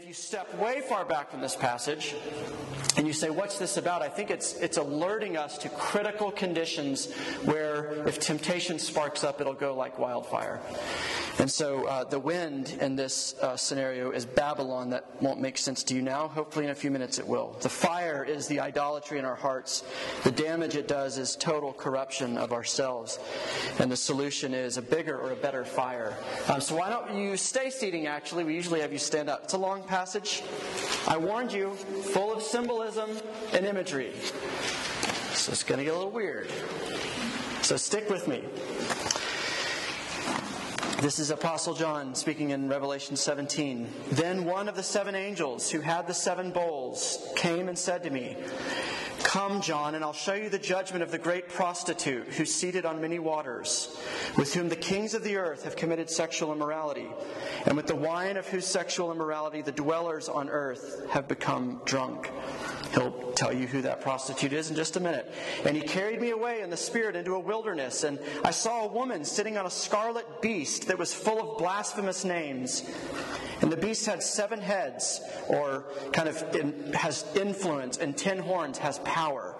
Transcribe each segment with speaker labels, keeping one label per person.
Speaker 1: if you step way far back from this passage and you say, What's this about? I think it's, it's alerting us to critical conditions where if temptation sparks up, it'll go like wildfire. And so uh, the wind in this uh, scenario is Babylon. That won't make sense to you now. Hopefully, in a few minutes, it will. The fire is the idolatry in our hearts. The damage it does is total corruption of ourselves. And the solution is a bigger or a better fire. Um, so, why don't you stay seating, actually? We usually have you stand up. It's a long passage. I warned you, full of symbolism and imagery. So, it's going to get a little weird. So, stick with me. This is Apostle John speaking in Revelation 17. Then one of the seven angels who had the seven bowls came and said to me, Come, John, and I'll show you the judgment of the great prostitute who's seated on many waters, with whom the kings of the earth have committed sexual immorality, and with the wine of whose sexual immorality the dwellers on earth have become drunk. He'll tell you who that prostitute is in just a minute. And he carried me away in the spirit into a wilderness, and I saw a woman sitting on a scarlet beast that was full of blasphemous names. And the beast had seven heads, or kind of in, has influence, and ten horns, has power.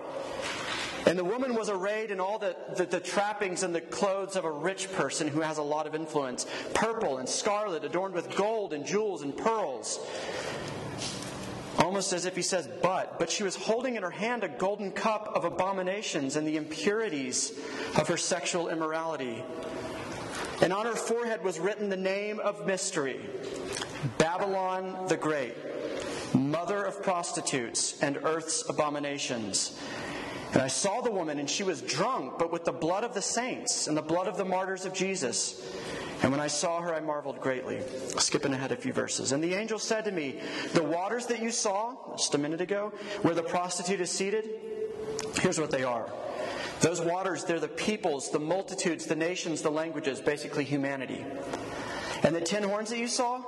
Speaker 1: And the woman was arrayed in all the, the, the, trappings and the clothes of a rich person who has a lot of influence purple and scarlet, adorned with gold and jewels and pearls almost as if he says, but. But she was holding in her hand a golden cup of abominations and the impurities of her sexual immorality. And on her forehead was written the name of mystery Babylon the Great, mother of prostitutes and earth's abominations. And I saw the woman, and she was drunk, but with the blood of the saints and the blood of the martyrs of Jesus. And when I saw her, I marveled greatly. Skipping ahead a few verses. And the angel said to me, The waters that you saw just a minute ago, where the prostitute is seated, here's what they are. Those waters, they're the peoples, the multitudes, the nations, the languages, basically humanity. And the ten horns that you saw,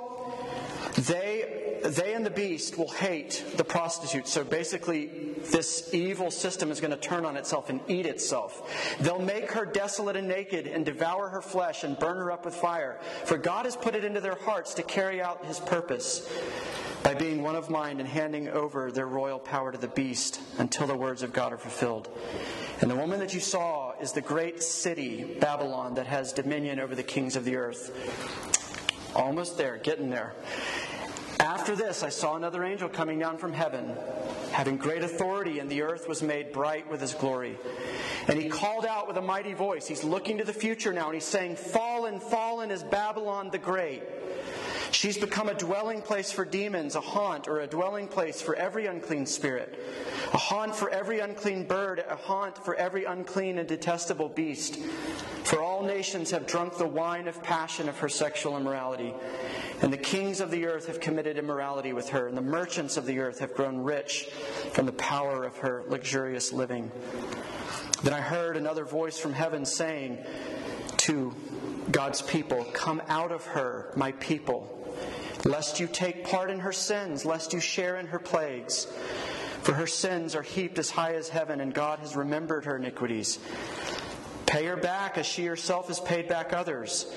Speaker 1: they they and the beast will hate the prostitute. So basically, this evil system is going to turn on itself and eat itself. They'll make her desolate and naked and devour her flesh and burn her up with fire. For God has put it into their hearts to carry out his purpose by being one of mind and handing over their royal power to the beast until the words of God are fulfilled. And the woman that you saw is the great city, Babylon, that has dominion over the kings of the earth. Almost there, getting there. After this, I saw another angel coming down from heaven, having great authority, and the earth was made bright with his glory. And he called out with a mighty voice. He's looking to the future now, and he's saying, Fallen, fallen is Babylon the Great. She's become a dwelling place for demons, a haunt or a dwelling place for every unclean spirit, a haunt for every unclean bird, a haunt for every unclean and detestable beast. For all nations have drunk the wine of passion of her sexual immorality. And the kings of the earth have committed immorality with her, and the merchants of the earth have grown rich from the power of her luxurious living. Then I heard another voice from heaven saying to God's people, Come out of her, my people, lest you take part in her sins, lest you share in her plagues. For her sins are heaped as high as heaven, and God has remembered her iniquities. Pay her back as she herself has paid back others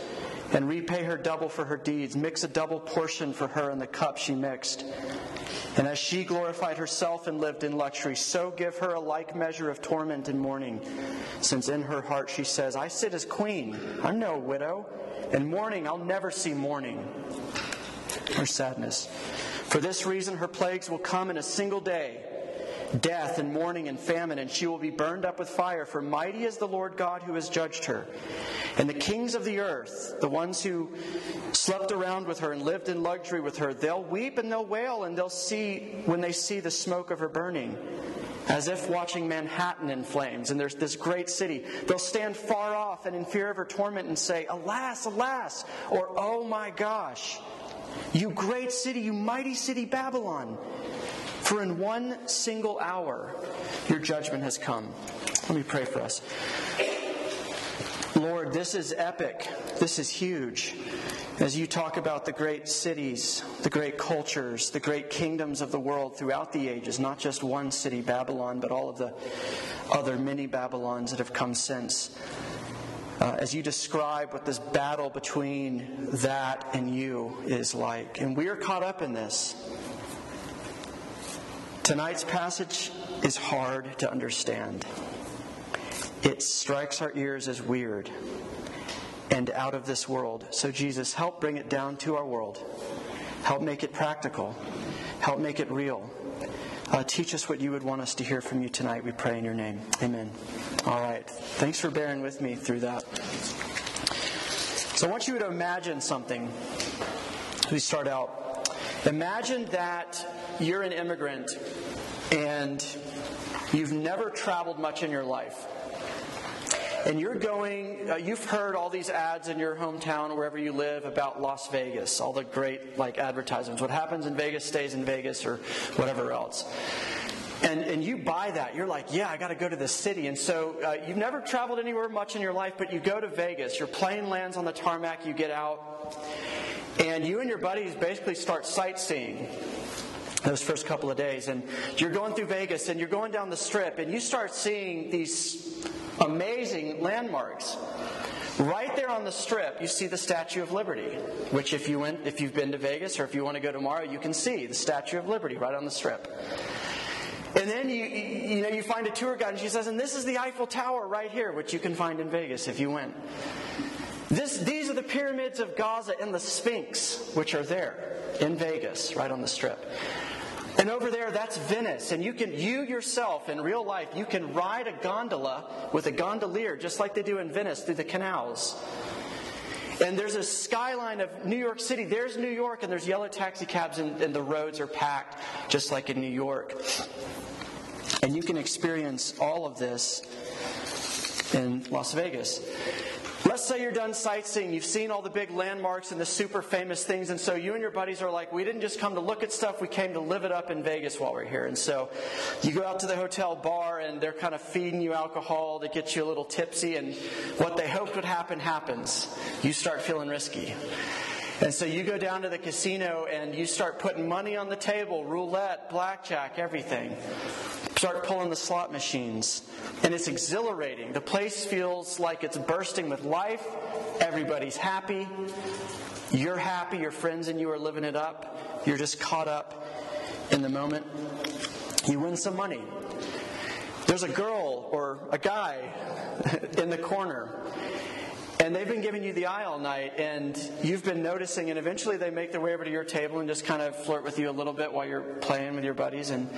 Speaker 1: and repay her double for her deeds. Mix a double portion for her in the cup she mixed. And as she glorified herself and lived in luxury, so give her a like measure of torment and mourning, since in her heart she says, I sit as queen, I'm no widow, and mourning I'll never see mourning or sadness. For this reason, her plagues will come in a single day death and mourning and famine, and she will be burned up with fire. For mighty is the Lord God who has judged her. And the kings of the earth, the ones who slept around with her and lived in luxury with her, they'll weep and they'll wail, and they'll see when they see the smoke of her burning. As if watching Manhattan in flames, and there's this great city. They'll stand far off and in fear of her torment and say, Alas, alas, or Oh my gosh, you great city, you mighty city Babylon. For in one single hour, your judgment has come. Let me pray for us. Lord, this is epic. This is huge. As you talk about the great cities, the great cultures, the great kingdoms of the world throughout the ages, not just one city, Babylon, but all of the other many Babylons that have come since. uh, as you describe what this battle between that and you is like. And we are caught up in this. Tonight's passage is hard to understand. It strikes our ears as weird and out of this world. So, Jesus, help bring it down to our world. Help make it practical. Help make it real. Uh, teach us what you would want us to hear from you tonight, we pray in your name. Amen. All right. Thanks for bearing with me through that. So I want you to imagine something. We start out. Imagine that you're an immigrant and you've never traveled much in your life and you're going, uh, you've heard all these ads in your hometown, wherever you live, about Las Vegas, all the great like advertisements. What happens in Vegas stays in Vegas, or whatever else. And, and you buy that. You're like, yeah, I got to go to this city. And so uh, you've never traveled anywhere much in your life, but you go to Vegas. Your plane lands on the tarmac, you get out, and you and your buddies basically start sightseeing those first couple of days. And you're going through Vegas and you're going down the strip, and you start seeing these amazing landmarks. Right there on the strip, you see the Statue of Liberty, which if you went, if you've been to Vegas or if you want to go tomorrow, you can see the Statue of Liberty right on the strip. And then you, you know, you find a tour guide and she says, and this is the Eiffel Tower right here, which you can find in Vegas if you went. This, these are the pyramids of Gaza and the Sphinx, which are there in Vegas, right on the strip. And over there, that's Venice. And you can, you yourself in real life, you can ride a gondola with a gondolier, just like they do in Venice through the canals. And there's a skyline of New York City. There's New York, and there's yellow taxi cabs, and, and the roads are packed, just like in New York. And you can experience all of this in Las Vegas. Let's say you're done sightseeing, you've seen all the big landmarks and the super famous things, and so you and your buddies are like, we didn't just come to look at stuff, we came to live it up in Vegas while we're here. And so you go out to the hotel bar and they're kind of feeding you alcohol to get you a little tipsy, and what they hoped would happen happens. You start feeling risky. And so you go down to the casino and you start putting money on the table, roulette, blackjack, everything. Start pulling the slot machines. And it's exhilarating. The place feels like it's bursting with life. Everybody's happy. You're happy. Your friends and you are living it up. You're just caught up in the moment. You win some money. There's a girl or a guy in the corner and they've been giving you the eye all night, and you've been noticing, and eventually they make their way over to your table and just kind of flirt with you a little bit while you're playing with your buddies. And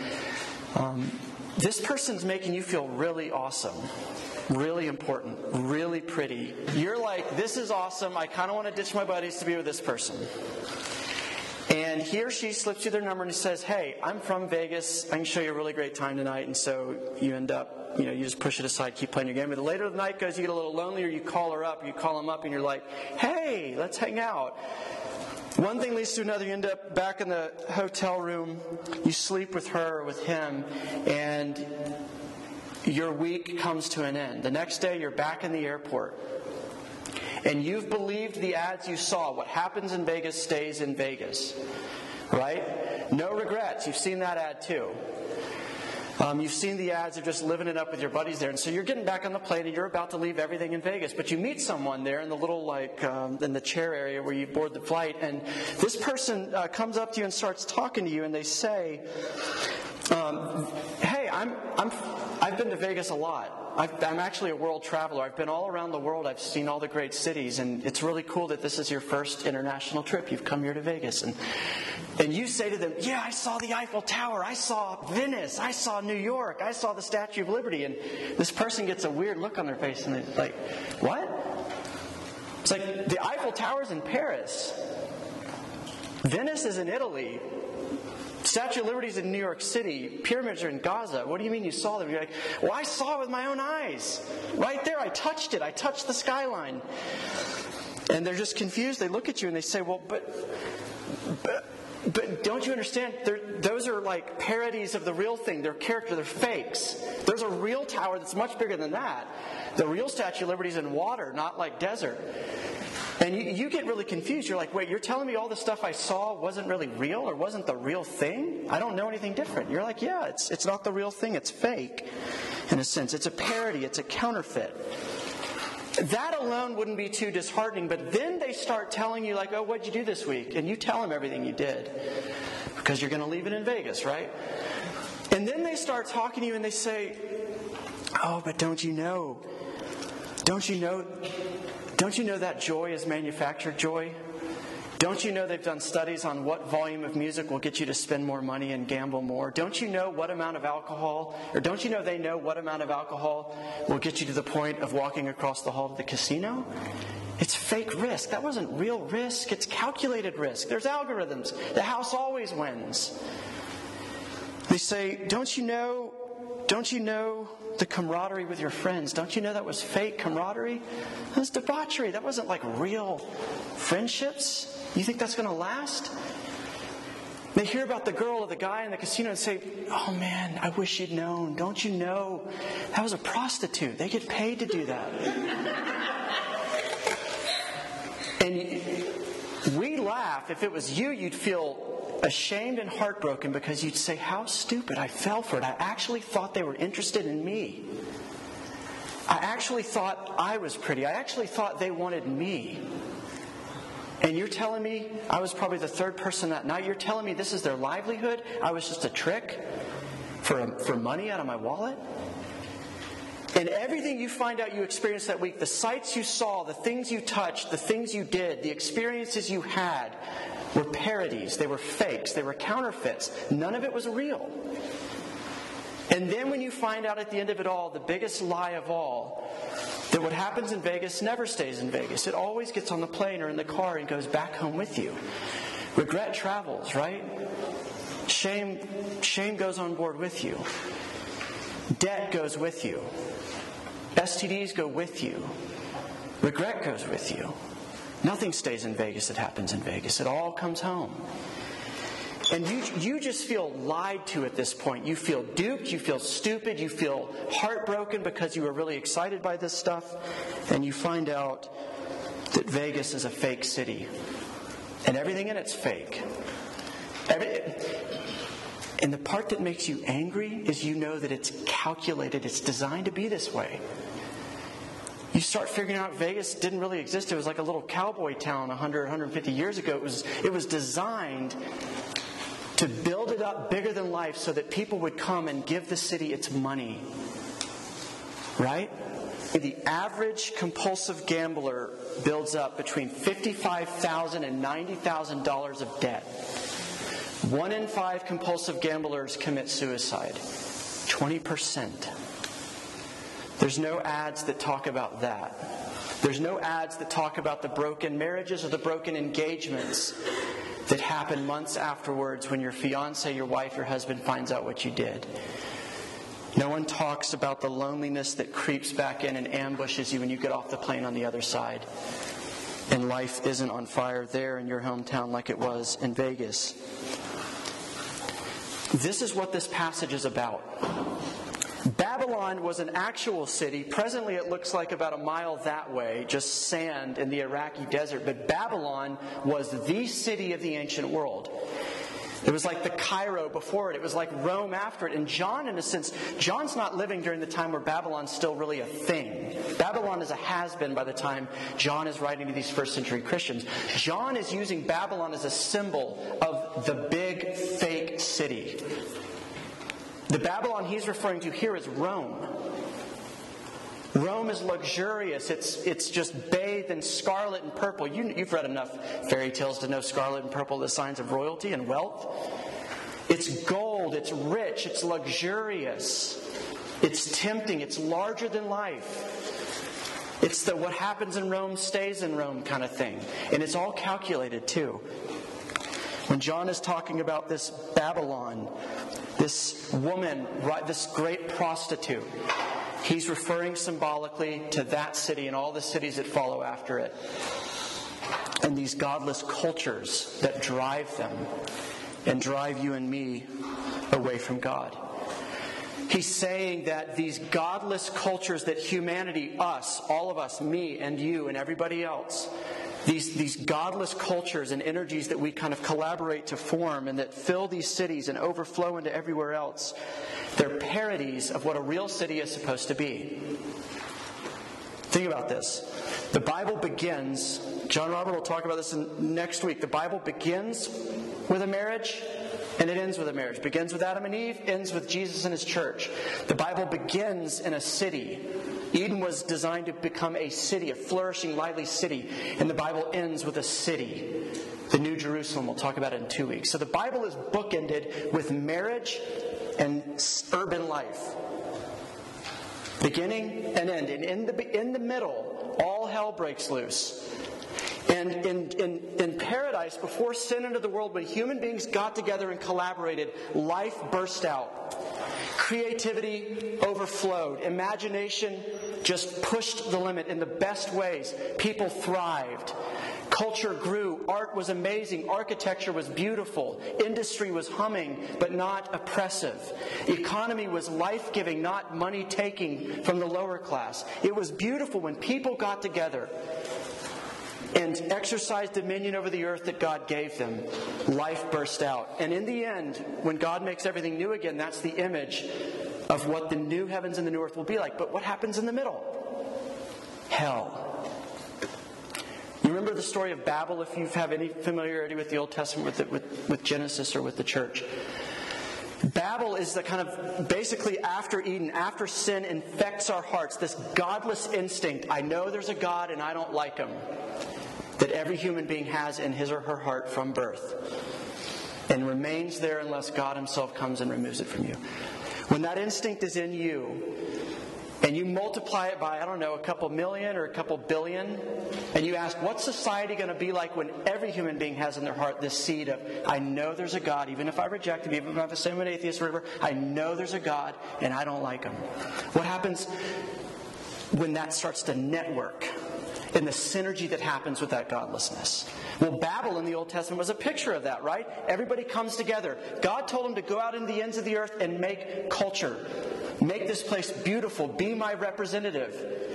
Speaker 1: um, this person's making you feel really awesome, really important, really pretty. You're like, this is awesome. I kind of want to ditch my buddies to be with this person. And he or she slips you their number and says, Hey, I'm from Vegas. I can show you a really great time tonight. And so you end up, you know, you just push it aside, keep playing your game. But the later the night goes, you get a little lonelier. you call her up, you call him up, and you're like, Hey, let's hang out. One thing leads to another. You end up back in the hotel room. You sleep with her or with him, and your week comes to an end. The next day, you're back in the airport. And you've believed the ads you saw. What happens in Vegas stays in Vegas. Right? No regrets. You've seen that ad too. Um, you've seen the ads of just living it up with your buddies there, and so you're getting back on the plane and you're about to leave everything in Vegas. But you meet someone there in the little like um, in the chair area where you board the flight, and this person uh, comes up to you and starts talking to you, and they say, um, "Hey, I'm I'm I've been to Vegas a lot." i am actually a world traveler. I've been all around the world. I've seen all the great cities, and it's really cool that this is your first international trip. You've come here to Vegas, and and you say to them, "Yeah, I saw the Eiffel Tower. I saw Venice. I saw New York. I saw the Statue of Liberty." And this person gets a weird look on their face, and they're like, "What?" It's like the Eiffel Tower's in Paris. Venice is in Italy. Statue of Liberty is in New York City. Pyramids are in Gaza. What do you mean you saw them? You're like, well, I saw it with my own eyes. Right there, I touched it. I touched the skyline. And they're just confused. They look at you and they say, well, but, but, but don't you understand? Those are like parodies of the real thing. They're character, they're fakes. There's a real tower that's much bigger than that. The real Statue of Liberty is in water, not like desert. And you, you get really confused. You're like, wait, you're telling me all the stuff I saw wasn't really real or wasn't the real thing? I don't know anything different. You're like, yeah, it's, it's not the real thing. It's fake, in a sense. It's a parody, it's a counterfeit. That alone wouldn't be too disheartening, but then they start telling you, like, oh, what'd you do this week? And you tell them everything you did because you're going to leave it in Vegas, right? And then they start talking to you and they say, oh, but don't you know? Don't you know? Don't you know that joy is manufactured joy? Don't you know they've done studies on what volume of music will get you to spend more money and gamble more? Don't you know what amount of alcohol, or don't you know they know what amount of alcohol will get you to the point of walking across the hall to the casino? It's fake risk. That wasn't real risk, it's calculated risk. There's algorithms. The house always wins. They say, Don't you know? Don't you know the camaraderie with your friends? Don't you know that was fake camaraderie? That was debauchery. That wasn't like real friendships. You think that's going to last? They hear about the girl or the guy in the casino and say, Oh man, I wish you'd known. Don't you know? That was a prostitute. They get paid to do that. and we laugh. If it was you, you'd feel ashamed and heartbroken because you'd say, How stupid. I fell for it. I actually thought they were interested in me. I actually thought I was pretty. I actually thought they wanted me. And you're telling me I was probably the third person that night. You're telling me this is their livelihood? I was just a trick for, for money out of my wallet? And everything you find out you experienced that week, the sights you saw, the things you touched, the things you did, the experiences you had, were parodies. They were fakes. They were counterfeits. None of it was real. And then when you find out at the end of it all, the biggest lie of all, that what happens in Vegas never stays in Vegas. It always gets on the plane or in the car and goes back home with you. Regret travels, right? Shame, shame goes on board with you. Debt goes with you. STDs go with you. Regret goes with you. Nothing stays in Vegas that happens in Vegas. It all comes home. And you, you just feel lied to at this point. You feel duped, you feel stupid, you feel heartbroken because you were really excited by this stuff, and you find out that Vegas is a fake city. And everything in it's fake. Every, and the part that makes you angry is you know that it's calculated, it's designed to be this way. You start figuring out Vegas didn't really exist. It was like a little cowboy town 100, 150 years ago. It was, it was designed to build it up bigger than life so that people would come and give the city its money. Right? The average compulsive gambler builds up between $55,000 and $90,000 of debt. One in five compulsive gamblers commit suicide. 20%. There's no ads that talk about that. There's no ads that talk about the broken marriages or the broken engagements that happen months afterwards when your fiance, your wife, your husband finds out what you did. No one talks about the loneliness that creeps back in and ambushes you when you get off the plane on the other side. And life isn't on fire there in your hometown like it was in Vegas. This is what this passage is about. Babylon was an actual city. Presently, it looks like about a mile that way, just sand in the Iraqi desert. But Babylon was the city of the ancient world. It was like the Cairo before it. It was like Rome after it. And John, in a sense, John's not living during the time where Babylon's still really a thing. Babylon is a has been by the time John is writing to these first century Christians. John is using Babylon as a symbol of the big fake city the Babylon he's referring to here is Rome. Rome is luxurious. It's, it's just bathed in scarlet and purple. You, you've read enough fairy tales to know scarlet and purple the signs of royalty and wealth. It's gold, it's rich, it's luxurious, it's tempting, it's larger than life. It's the what happens in Rome stays in Rome kind of thing. And it's all calculated too. When John is talking about this Babylon, this woman, this great prostitute, he's referring symbolically to that city and all the cities that follow after it. And these godless cultures that drive them and drive you and me away from God. He's saying that these godless cultures that humanity, us, all of us, me and you and everybody else, these, these godless cultures and energies that we kind of collaborate to form and that fill these cities and overflow into everywhere else, they're parodies of what a real city is supposed to be. Think about this. The Bible begins, John Robert will talk about this in, next week. The Bible begins with a marriage and it ends with a marriage. Begins with Adam and Eve, ends with Jesus and his church. The Bible begins in a city. Eden was designed to become a city, a flourishing, lively city. And the Bible ends with a city. The New Jerusalem, we'll talk about it in two weeks. So the Bible is bookended with marriage and urban life. Beginning and end. And in the, in the middle, all hell breaks loose. And in, in, in paradise, before sin entered the world, when human beings got together and collaborated, life burst out. Creativity overflowed. Imagination just pushed the limit in the best ways. People thrived. Culture grew. Art was amazing. Architecture was beautiful. Industry was humming, but not oppressive. The Economy was life giving, not money taking from the lower class. It was beautiful when people got together and exercised dominion over the earth that God gave them. Life burst out. And in the end, when God makes everything new again, that's the image of what the new heavens and the new earth will be like. But what happens in the middle? Hell. You remember the story of Babel if you have any familiarity with the Old Testament, with, the, with, with Genesis or with the church. Babel is the kind of basically after Eden, after sin infects our hearts, this godless instinct. I know there's a God and I don't like him that every human being has in his or her heart from birth and remains there unless God Himself comes and removes it from you. When that instinct is in you, and you multiply it by, I don't know, a couple million or a couple billion, and you ask, what's society going to be like when every human being has in their heart this seed of, I know there's a God, even if I reject him, even if I'm an atheist or whatever, I know there's a God and I don't like him. What happens when that starts to network? And the synergy that happens with that godlessness. Well, Babel in the Old Testament was a picture of that, right? Everybody comes together. God told them to go out into the ends of the earth and make culture. Make this place beautiful. Be my representative.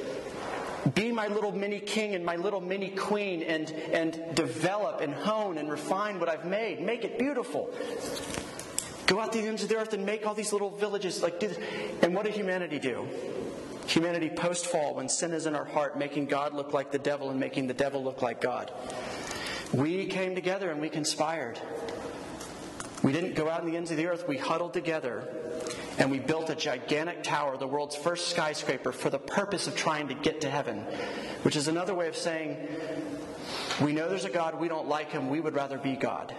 Speaker 1: Be my little mini king and my little mini queen and, and develop and hone and refine what I've made. Make it beautiful. Go out to the ends of the earth and make all these little villages like do this. And what did humanity do? Humanity post fall, when sin is in our heart, making God look like the devil and making the devil look like God. We came together and we conspired. We didn't go out in the ends of the earth, we huddled together and we built a gigantic tower, the world's first skyscraper, for the purpose of trying to get to heaven, which is another way of saying, we know there's a God, we don't like him, we would rather be God.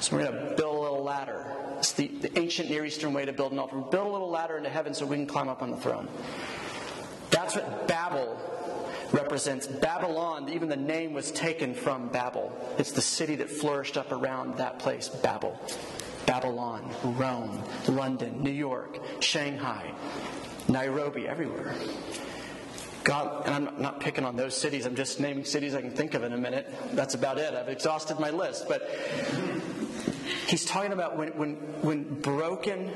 Speaker 1: So we're going to build a little ladder. It's the, the ancient Near Eastern way to build an altar. Build a little ladder into heaven so we can climb up on the throne. That's what Babel represents. Babylon, even the name was taken from Babel. It's the city that flourished up around that place, Babel. Babylon, Rome, London, New York, Shanghai, Nairobi, everywhere. God, and I'm not picking on those cities, I'm just naming cities I can think of in a minute. That's about it. I've exhausted my list. But he's talking about when, when, when broken,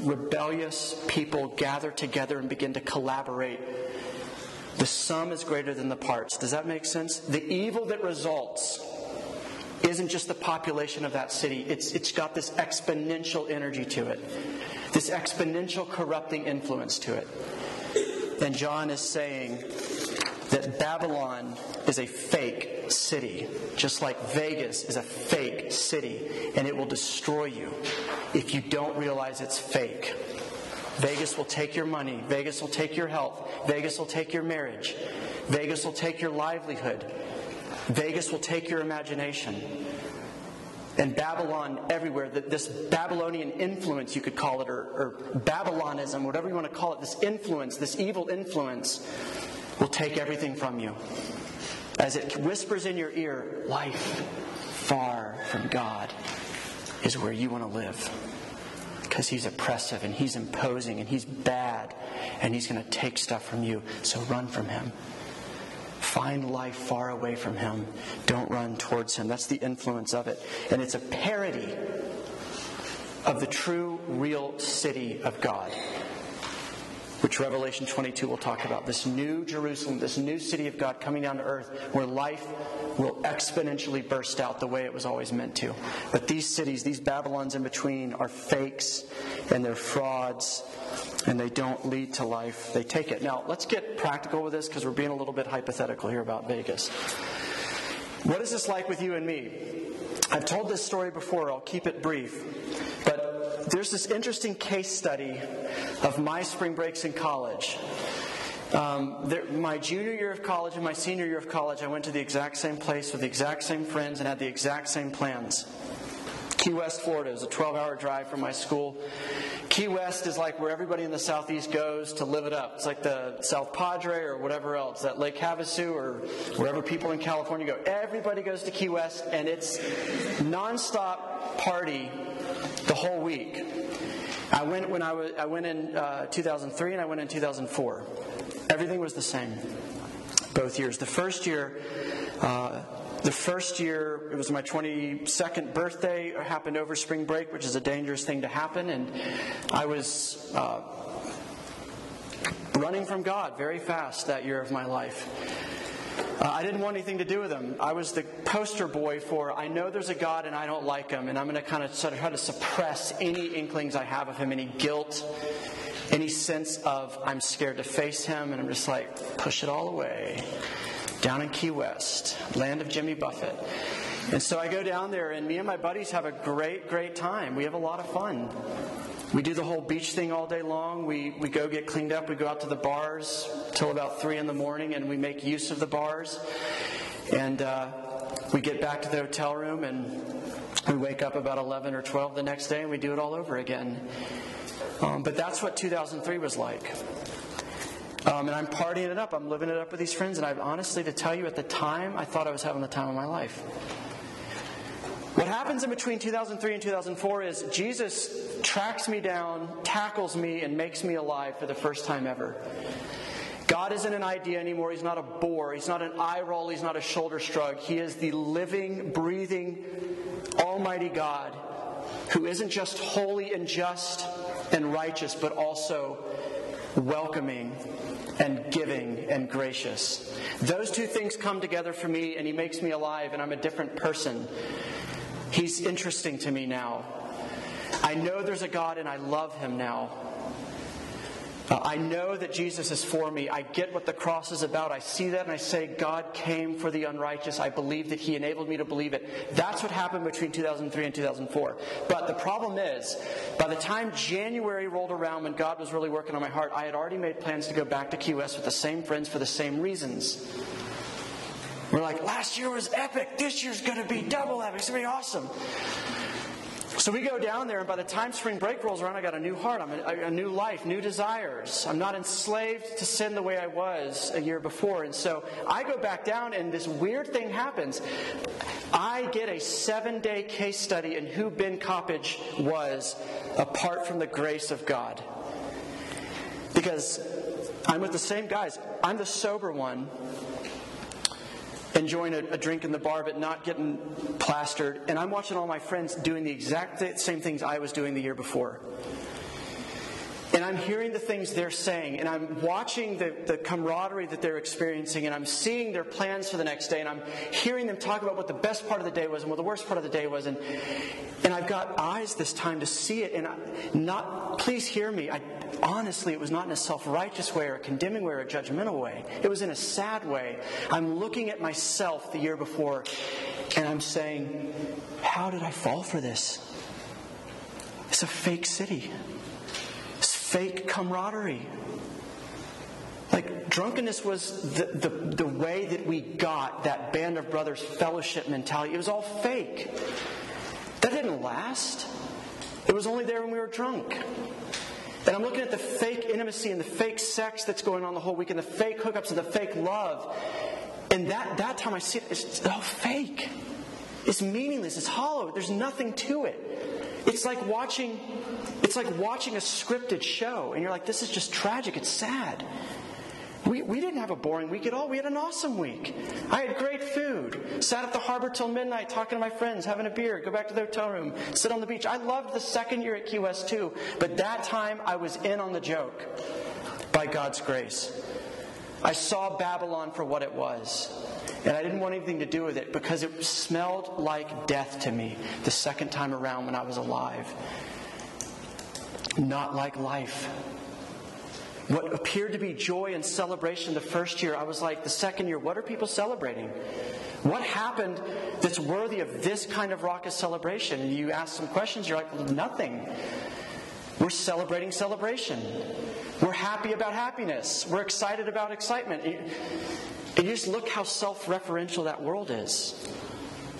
Speaker 1: rebellious people gather together and begin to collaborate, the sum is greater than the parts. Does that make sense? The evil that results isn't just the population of that city, it's, it's got this exponential energy to it, this exponential corrupting influence to it. And John is saying that Babylon is a fake city, just like Vegas is a fake city, and it will destroy you if you don't realize it's fake. Vegas will take your money. Vegas will take your health. Vegas will take your marriage. Vegas will take your livelihood. Vegas will take your imagination. And Babylon everywhere, this Babylonian influence, you could call it, or, or Babylonism, whatever you want to call it, this influence, this evil influence, will take everything from you. As it whispers in your ear, life far from God is where you want to live. Because he's oppressive and he's imposing and he's bad and he's going to take stuff from you. So run from him. Find life far away from Him. Don't run towards Him. That's the influence of it. And it's a parody of the true, real city of God. Which Revelation 22 will talk about. This new Jerusalem, this new city of God coming down to earth where life will exponentially burst out the way it was always meant to. But these cities, these Babylons in between, are fakes and they're frauds and they don't lead to life. They take it. Now, let's get practical with this because we're being a little bit hypothetical here about Vegas. What is this like with you and me? I've told this story before, I'll keep it brief. There's this interesting case study of my spring breaks in college. Um, there, my junior year of college and my senior year of college, I went to the exact same place with the exact same friends and had the exact same plans. Key West, Florida is a 12 hour drive from my school. Key West is like where everybody in the southeast goes to live it up. It's like the South Padre or whatever else, that Lake Havasu or wherever people in California go. Everybody goes to Key West and it's nonstop party the whole week. I went when I was I went in uh, 2003 and I went in 2004. Everything was the same both years. The first year. Uh, the first year, it was my 22nd birthday, it happened over spring break, which is a dangerous thing to happen, and I was uh, running from God very fast that year of my life. Uh, I didn't want anything to do with him. I was the poster boy for I know there's a God and I don't like him, and I'm going to kind of try to suppress any inklings I have of him, any guilt, any sense of I'm scared to face him, and I'm just like, push it all away down in Key West, land of Jimmy Buffett. And so I go down there, and me and my buddies have a great, great time. We have a lot of fun. We do the whole beach thing all day long. We, we go get cleaned up. We go out to the bars till about 3 in the morning, and we make use of the bars. And uh, we get back to the hotel room, and we wake up about 11 or 12 the next day, and we do it all over again. Um, but that's what 2003 was like. Um, and I'm partying it up. I'm living it up with these friends. And I honestly, to tell you, at the time, I thought I was having the time of my life. What happens in between 2003 and 2004 is Jesus tracks me down, tackles me, and makes me alive for the first time ever. God isn't an idea anymore. He's not a bore. He's not an eye roll. He's not a shoulder shrug. He is the living, breathing, almighty God who isn't just holy and just and righteous, but also welcoming and giving and gracious. Those two things come together for me, and He makes me alive, and I'm a different person. He's interesting to me now. I know there's a God, and I love Him now. Uh, I know that Jesus is for me. I get what the cross is about. I see that and I say, God came for the unrighteous. I believe that He enabled me to believe it. That's what happened between 2003 and 2004. But the problem is, by the time January rolled around when God was really working on my heart, I had already made plans to go back to Key West with the same friends for the same reasons. We're like, last year was epic. This year's going to be double epic. It's going to be awesome. So we go down there, and by the time spring break rolls around, I got a new heart, I'm a, a, new life, new desires. I'm not enslaved to sin the way I was a year before. And so I go back down, and this weird thing happens. I get a seven day case study in who Ben Coppage was apart from the grace of God. Because I'm with the same guys. I'm the sober one enjoying a, a, drink in the bar but not getting plastered. And I'm watching all my friends doing the exact same things I was doing the year before. And I'm hearing the things they're saying, and I'm watching the, the camaraderie that they're experiencing, and I'm seeing their plans for the next day, and I'm hearing them talk about what the best part of the day was and what the worst part of the day was. And, and I've got eyes this time to see it, and I, not, please hear me. I, honestly, it was not in a self righteous way or a condemning way or a judgmental way. It was in a sad way. I'm looking at myself the year before, and I'm saying, How did I fall for this? It's a fake city fake camaraderie. Like, drunkenness was the, the, the, way that we got that band of brothers fellowship mentality. It was all fake. That didn't last. It was only there when we were drunk. And I'm looking at the fake intimacy and the fake sex that's going on the whole week and the fake hookups and the fake love. And that, that time I see it, it's all fake. It's meaningless. It's hollow. There's nothing to it. It's like watching it's like watching a scripted show and you're like this is just tragic. It's sad. We, we didn't have a boring week at all. We had an awesome week. I had great food. Sat at the harbor till midnight talking to my friends, having a beer, go back to the hotel room, sit on the beach. I loved the second year at Key West too, but that time I was in on the joke. by God's grace. I saw Babylon for what it was. And I didn't want anything to do with it because it smelled like death to me the second time around when I was alive. Not like life. What appeared to be joy and celebration the first year, I was like, the second year, what are people celebrating? What happened that's worthy of this kind of raucous celebration? And you ask some questions, you're like, nothing. We're celebrating celebration. We're happy about happiness. We're excited about excitement. And you just look how self referential that world is.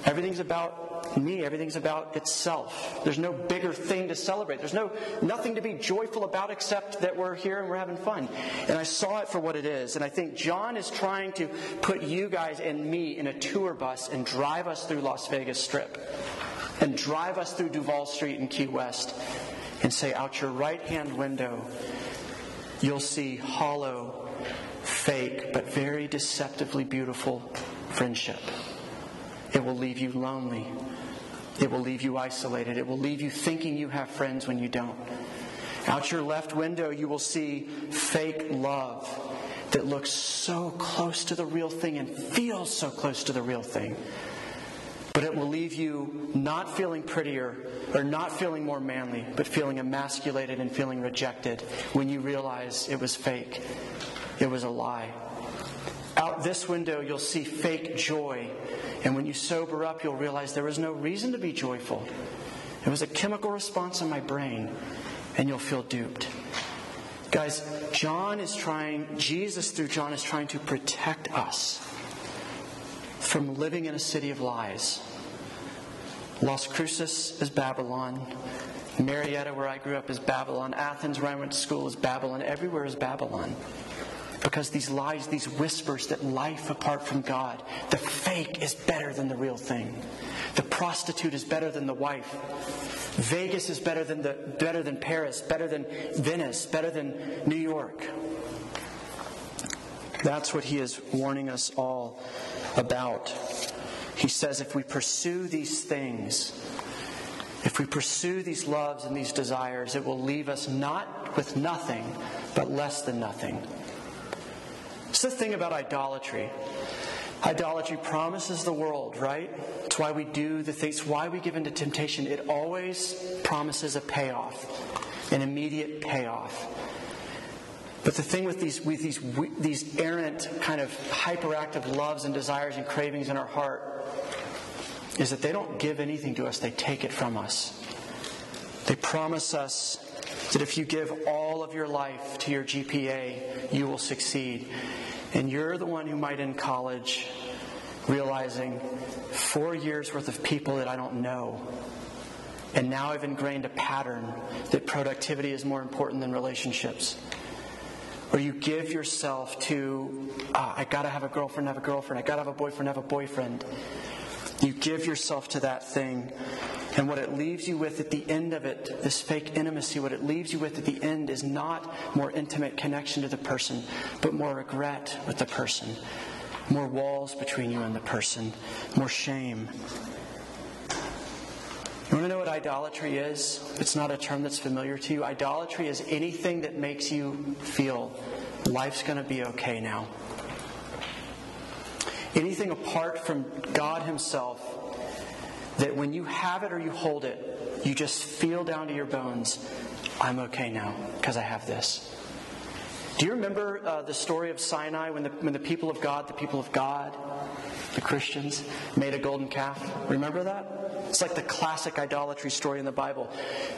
Speaker 1: Everything's about me, everything's about itself. There's no bigger thing to celebrate. There's no nothing to be joyful about except that we're here and we're having fun. And I saw it for what it is. And I think John is trying to put you guys and me in a tour bus and drive us through Las Vegas Strip and drive us through Duval Street in Key West and say, out your right hand window, you'll see hollow, fake, but very deceptively beautiful friendship. It will leave you lonely. It will leave you isolated. It will leave you thinking you have friends when you don't. Out your left window, you will see fake love that looks so close to the real thing and feels so close to the real thing. But it will leave you not feeling prettier or not feeling more manly, but feeling emasculated and feeling rejected when you realize it was fake. It was a lie. Out this window, you'll see fake joy. And when you sober up, you'll realize there was no reason to be joyful. It was a chemical response in my brain, and you'll feel duped. Guys, John is trying, Jesus through John is trying to protect us from living in a city of lies. Las Cruces is Babylon. Marietta, where I grew up, is Babylon. Athens, where I went to school, is Babylon. Everywhere is Babylon. Because these lies, these whispers that life apart from God, the fake is better than the real thing. The prostitute is better than the wife. Vegas is better than the better than Paris, better than Venice, better than New York. That's what he is warning us all about. He says if we pursue these things, if we pursue these loves and these desires, it will leave us not with nothing, but less than nothing. It's the thing about idolatry. Idolatry promises the world, right? It's why we do the things, why we give into temptation. It always promises a payoff, an immediate payoff. But the thing with these, with these, these errant, kind of hyperactive loves and desires and cravings in our heart is that they don't give anything to us, they take it from us. They promise us that if you give all of your life to your GPA, you will succeed. And you're the one who might in college realizing four years worth of people that I don't know. And now I've ingrained a pattern that productivity is more important than relationships or you give yourself to, uh, I gotta have a girlfriend, have a girlfriend, I gotta have a boyfriend, have a boyfriend. You give yourself to that thing. And what it leaves you with at the end of it, this fake intimacy, what it leaves you with at the end is not more intimate connection to the person, but more regret with the person, more walls between you and the person, more shame. You want to know what idolatry is? It's not a term that's familiar to you. Idolatry is anything that makes you feel life's going to be okay now. Anything apart from God Himself that when you have it or you hold it, you just feel down to your bones, I'm okay now because I have this. Do you remember uh, the story of Sinai when the, when the people of God, the people of God, the Christians, made a golden calf? Remember that? It's like the classic idolatry story in the Bible.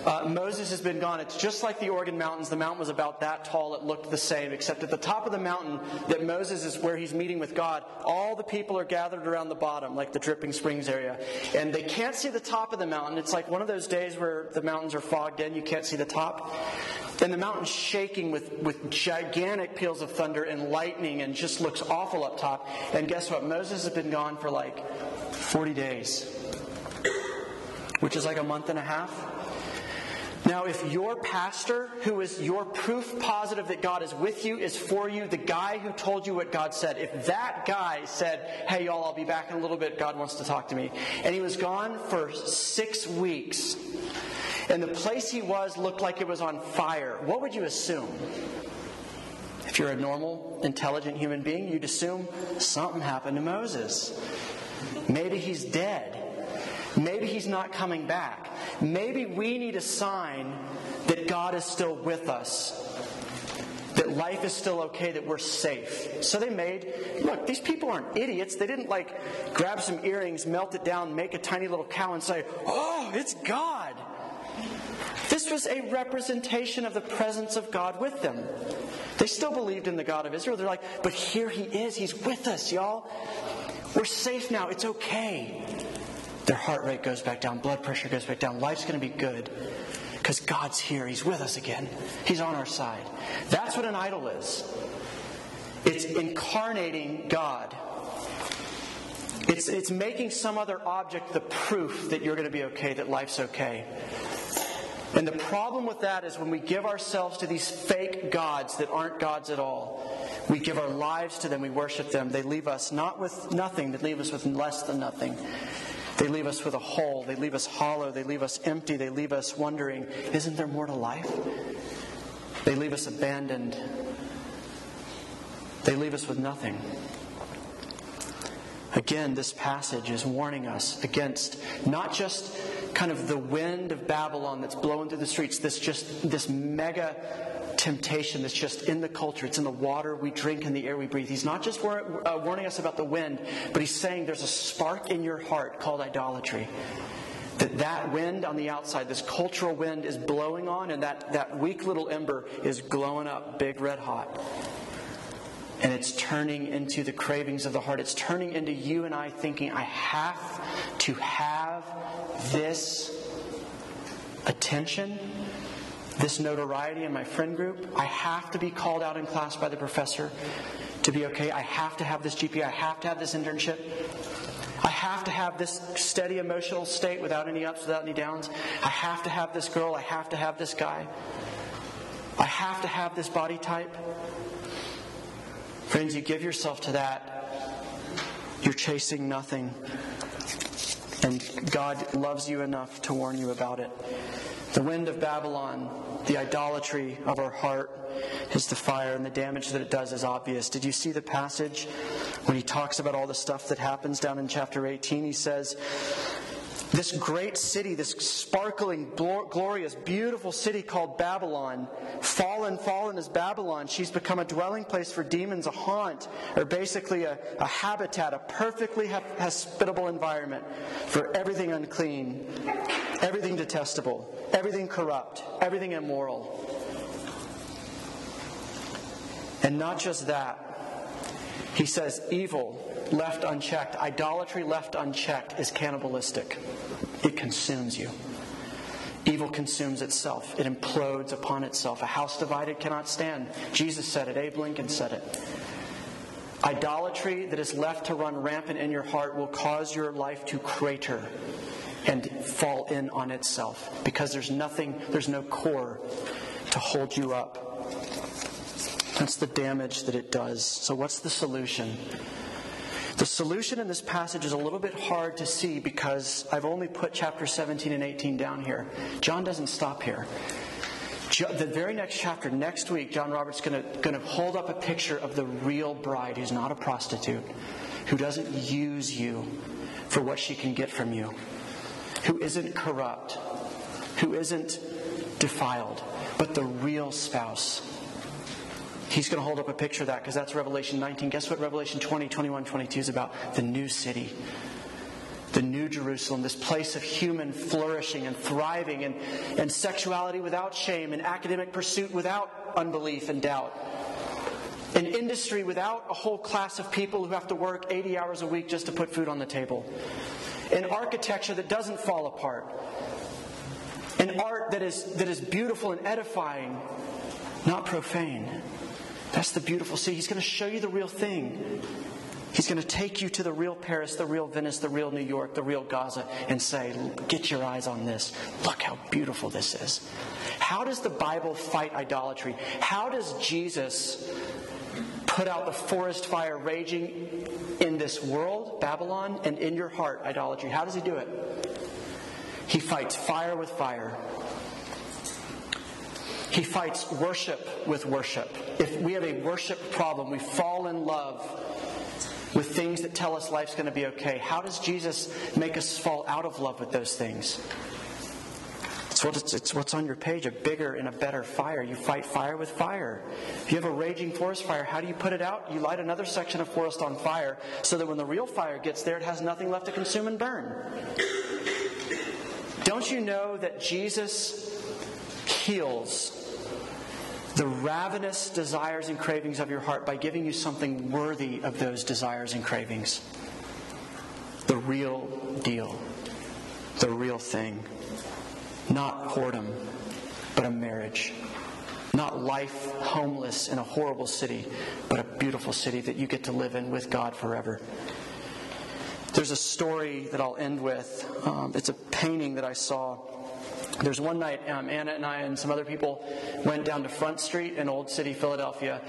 Speaker 1: Uh, Moses has been gone. It's just like the Organ Mountains. The mountain was about that tall. It looked the same, except at the top of the mountain that Moses is where he's meeting with God, all the people are gathered around the bottom, like the Dripping Springs area. And they can't see the top of the mountain. It's like one of those days where the mountains are fogged in. You can't see the top. And the mountain's shaking with, with gigantic peals of thunder and lightning and just looks awful up top. And guess what? Moses has been gone for like 40 days which is like a month and a half. Now, if your pastor, who is your proof positive that God is with you, is for you, the guy who told you what God said, if that guy said, Hey, y'all, I'll be back in a little bit, God wants to talk to me, and he was gone for six weeks, and the place he was looked like it was on fire, what would you assume? If you're a normal, intelligent human being, you'd assume something happened to Moses. Maybe he's dead. Maybe he's not coming back. Maybe we need a sign that God is still with us, that life is still okay, that we're safe. So they made, look, these people aren't idiots. They didn't like grab some earrings, melt it down, make a tiny little cow, and say, oh, it's God. This was a representation of the presence of God with them. They still believed in the God of Israel. They're like, but here he is. He's with us, y'all. We're safe now. It's okay. Their heart rate goes back down, blood pressure goes back down. Life's going to be good because God's here. He's with us again. He's on our side. That's what an idol is it's incarnating God. It's, it's making some other object the proof that you're going to be okay, that life's okay. And the problem with that is when we give ourselves to these fake gods that aren't gods at all, we give our lives to them, we worship them, they leave us not with nothing, they leave us with less than nothing. They leave us with a hole. They leave us hollow. They leave us empty. They leave us wondering, isn't there more to life? They leave us abandoned. They leave us with nothing. Again, this passage is warning us against not just kind of the wind of Babylon that's blowing through the streets, this just this mega temptation that's just in the culture. It's in the water we drink and the air we breathe. He's not just uh, warning us about the wind, but he's saying there's a spark in your heart called idolatry. That that wind on the outside, this cultural wind, is blowing on, and that, that weak little ember is glowing up big red hot. And it's turning into the cravings of the heart. It's turning into you and I thinking, I have to have this attention this notoriety in my friend group. I have to be called out in class by the professor to be okay. I have to have this GPA. I have to have this internship. I have to have this steady emotional state without any ups, without any downs. I have to have this girl. I have to have this guy. I have to have this body type. Friends, you give yourself to that, you're chasing nothing. And God loves you enough to warn you about it. The wind of Babylon, the idolatry of our heart, is the fire, and the damage that it does is obvious. Did you see the passage when he talks about all the stuff that happens down in chapter 18? He says, this great city, this sparkling, glorious, beautiful city called Babylon, fallen, fallen is Babylon. She's become a dwelling place for demons, a haunt, or basically a, a habitat, a perfectly hospitable environment for everything unclean, everything detestable, everything corrupt, everything immoral. And not just that, he says evil left unchecked, idolatry left unchecked is cannibalistic. It consumes you. Evil consumes itself. It implodes upon itself. A house divided cannot stand. Jesus said it. Abe Lincoln said it. Idolatry that is left to run rampant in your heart will cause your life to crater and fall in on itself because there's nothing, there's no core to hold you up. That's the damage that it does. So, what's the solution? The solution in this passage is a little bit hard to see because I've only put chapter 17 and 18 down here. John doesn't stop here. The very next chapter, next week, John Roberts is going to hold up a picture of the real bride who's not a prostitute, who doesn't use you for what she can get from you, who isn't corrupt, who isn't defiled, but the real spouse He's going to hold up a picture of that because that's Revelation 19. Guess what Revelation 20, 21, 22 is about? The new city. The new Jerusalem, this place of human flourishing and thriving and, and sexuality without shame and academic pursuit without unbelief and doubt. An industry without a whole class of people who have to work 80 hours a week just to put food on the table. An architecture that doesn't fall apart. An art that is, that is beautiful and edifying, not profane. That's the beautiful city. He's going to show you the real thing. He's going to take you to the real Paris, the real Venice, the real New York, the real Gaza, and say, Get your eyes on this. Look how beautiful this is. How does the Bible fight idolatry? How does Jesus put out the forest fire raging in this world, Babylon, and in your heart, idolatry? How does he do it? He fights fire with fire. He fights worship with worship. If we have a worship problem, we fall in love with things that tell us life's going to be okay. How does Jesus make us fall out of love with those things? It's, what it's, it's what's on your page a bigger and a better fire. You fight fire with fire. If you have a raging forest fire, how do you put it out? You light another section of forest on fire so that when the real fire gets there, it has nothing left to consume and burn. Don't you know that Jesus heals the ravenous desires and cravings of your heart by giving you something worthy of those desires and cravings. The real deal. The real thing. Not whoredom, but a marriage. Not life homeless in a horrible city, but a beautiful city that you get to live in with God forever. There's a story that I'll end with. Um, it's a painting that I saw there's one night, um, Anna and I and some other people went down to Front Street in Old City, Philadelphia.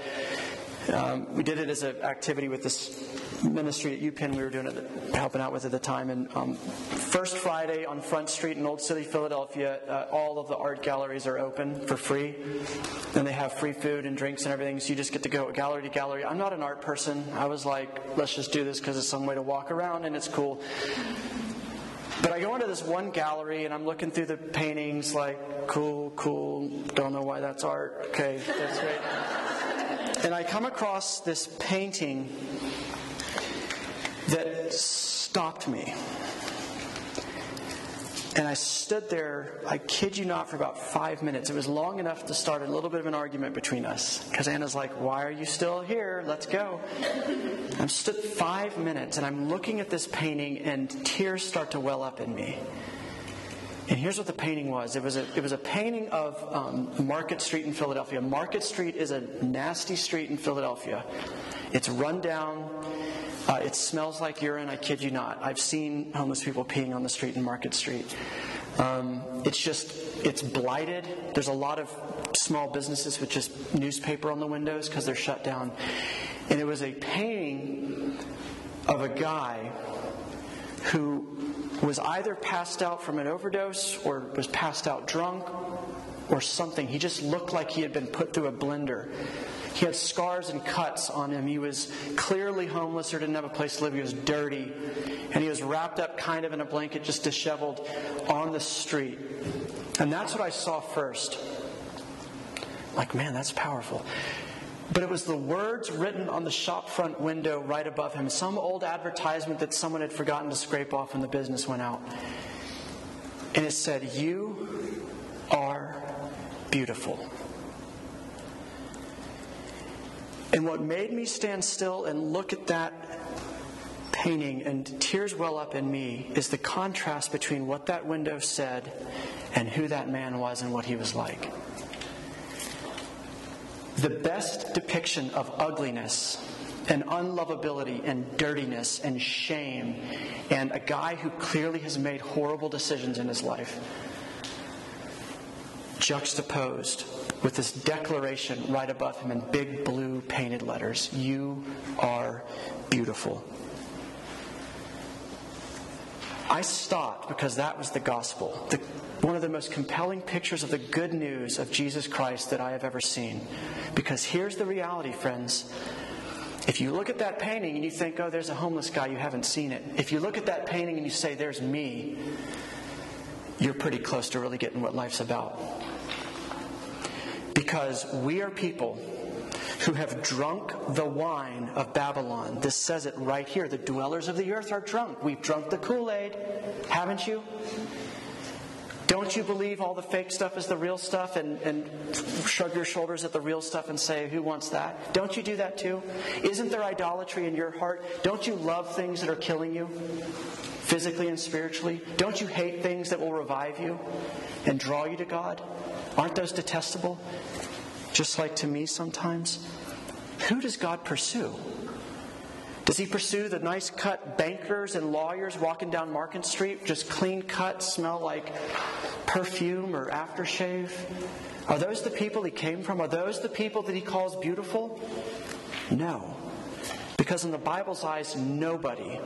Speaker 1: Um, we did it as an activity with this ministry at UPenn we were doing it, helping out with at the time. And um, first Friday on Front Street in Old City, Philadelphia, uh, all of the art galleries are open for free. And they have free food and drinks and everything, so you just get to go gallery to gallery. I'm not an art person. I was like, let's just do this because it's some way to walk around and it's cool. But I go into this one gallery and I'm looking through the paintings, like, cool, cool, don't know why that's art. Okay, that's great. And I come across this painting that stopped me. And I stood there, I kid you not, for about five minutes. It was long enough to start a little bit of an argument between us. Because Anna's like, Why are you still here? Let's go. I'm stood five minutes and I'm looking at this painting, and tears start to well up in me. And here's what the painting was it was a, it was a painting of um, Market Street in Philadelphia. Market Street is a nasty street in Philadelphia. It's run down, uh, it smells like urine, I kid you not. I've seen homeless people peeing on the street in Market Street. Um, it's just, it's blighted. There's a lot of small businesses with just newspaper on the windows because they're shut down. And it was a painting of a guy who was either passed out from an overdose or was passed out drunk or something. He just looked like he had been put through a blender. He had scars and cuts on him. He was clearly homeless or didn't have a place to live. He was dirty. And he was wrapped up kind of in a blanket, just disheveled on the street. And that's what I saw first. Like, man, that's powerful. But it was the words written on the shop front window right above him, some old advertisement that someone had forgotten to scrape off when the business went out. And it said, You are beautiful. And what made me stand still and look at that painting and tears well up in me is the contrast between what that window said and who that man was and what he was like. The best depiction of ugliness and unlovability and dirtiness and shame and a guy who clearly has made horrible decisions in his life juxtaposed with this declaration right above him in big blue painted letters You are beautiful. I stopped because that was the gospel. The, one of the most compelling pictures of the good news of Jesus Christ that I have ever seen. Because here's the reality, friends. If you look at that painting and you think, oh, there's a homeless guy, you haven't seen it. If you look at that painting and you say, there's me, you're pretty close to really getting what life's about. Because we are people who have drunk the wine of Babylon. This says it right here. The dwellers of the earth are drunk. We've drunk the Kool Aid, haven't you? Don't you believe all the fake stuff is the real stuff and, and shrug your shoulders at the real stuff and say, Who wants that? Don't you do that too? Isn't there idolatry in your heart? Don't you love things that are killing you, physically and spiritually? Don't you hate things that will revive you and draw you to God? Aren't those detestable? Just like to me sometimes? Who does God pursue? Does he pursue the nice cut bankers and lawyers walking down Market Street, just clean cut, smell like perfume or aftershave? Are those the people he came from? Are those the people that he calls beautiful? No. Because in the Bible's eyes, nobody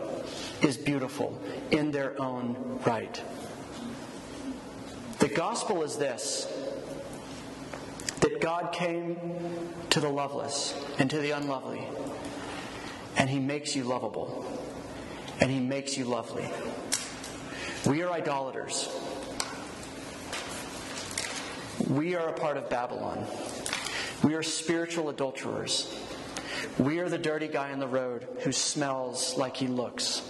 Speaker 1: is beautiful in their own right. The gospel is this that God came to the loveless and to the unlovely, and He makes you lovable, and He makes you lovely. We are idolaters. We are a part of Babylon. We are spiritual adulterers. We are the dirty guy on the road who smells like he looks.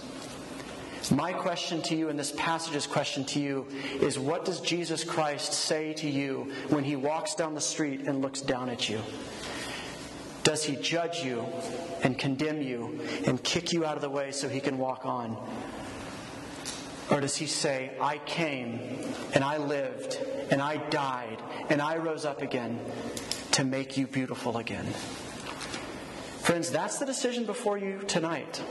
Speaker 1: My question to you, and this passage's question to you, is what does Jesus Christ say to you when he walks down the street and looks down at you? Does he judge you and condemn you and kick you out of the way so he can walk on? Or does he say, I came and I lived and I died and I rose up again to make you beautiful again? Friends, that's the decision before you tonight.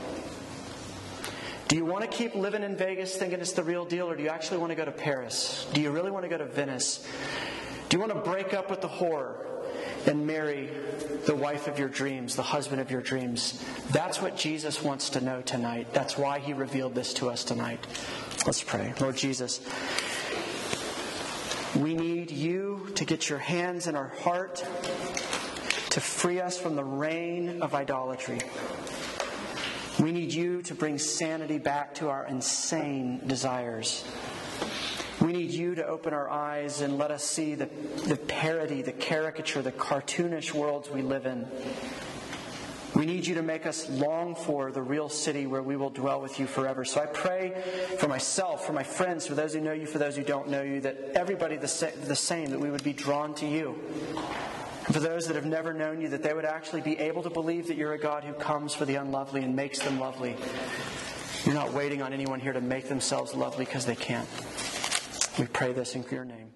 Speaker 1: Do you want to keep living in Vegas thinking it's the real deal, or do you actually want to go to Paris? Do you really want to go to Venice? Do you want to break up with the whore and marry the wife of your dreams, the husband of your dreams? That's what Jesus wants to know tonight. That's why he revealed this to us tonight. Let's pray. Lord Jesus, we need you to get your hands in our heart to free us from the reign of idolatry. We need you to bring sanity back to our insane desires. We need you to open our eyes and let us see the, the parody, the caricature, the cartoonish worlds we live in. We need you to make us long for the real city where we will dwell with you forever. So I pray for myself, for my friends, for those who know you, for those who don't know you, that everybody the, same, that we would be drawn to you. And for those that have never known you, that they would actually be able to believe that you're a God who comes for the unlovely and makes them lovely. You're not waiting on anyone here to make themselves lovely because they can't. We pray this in your name.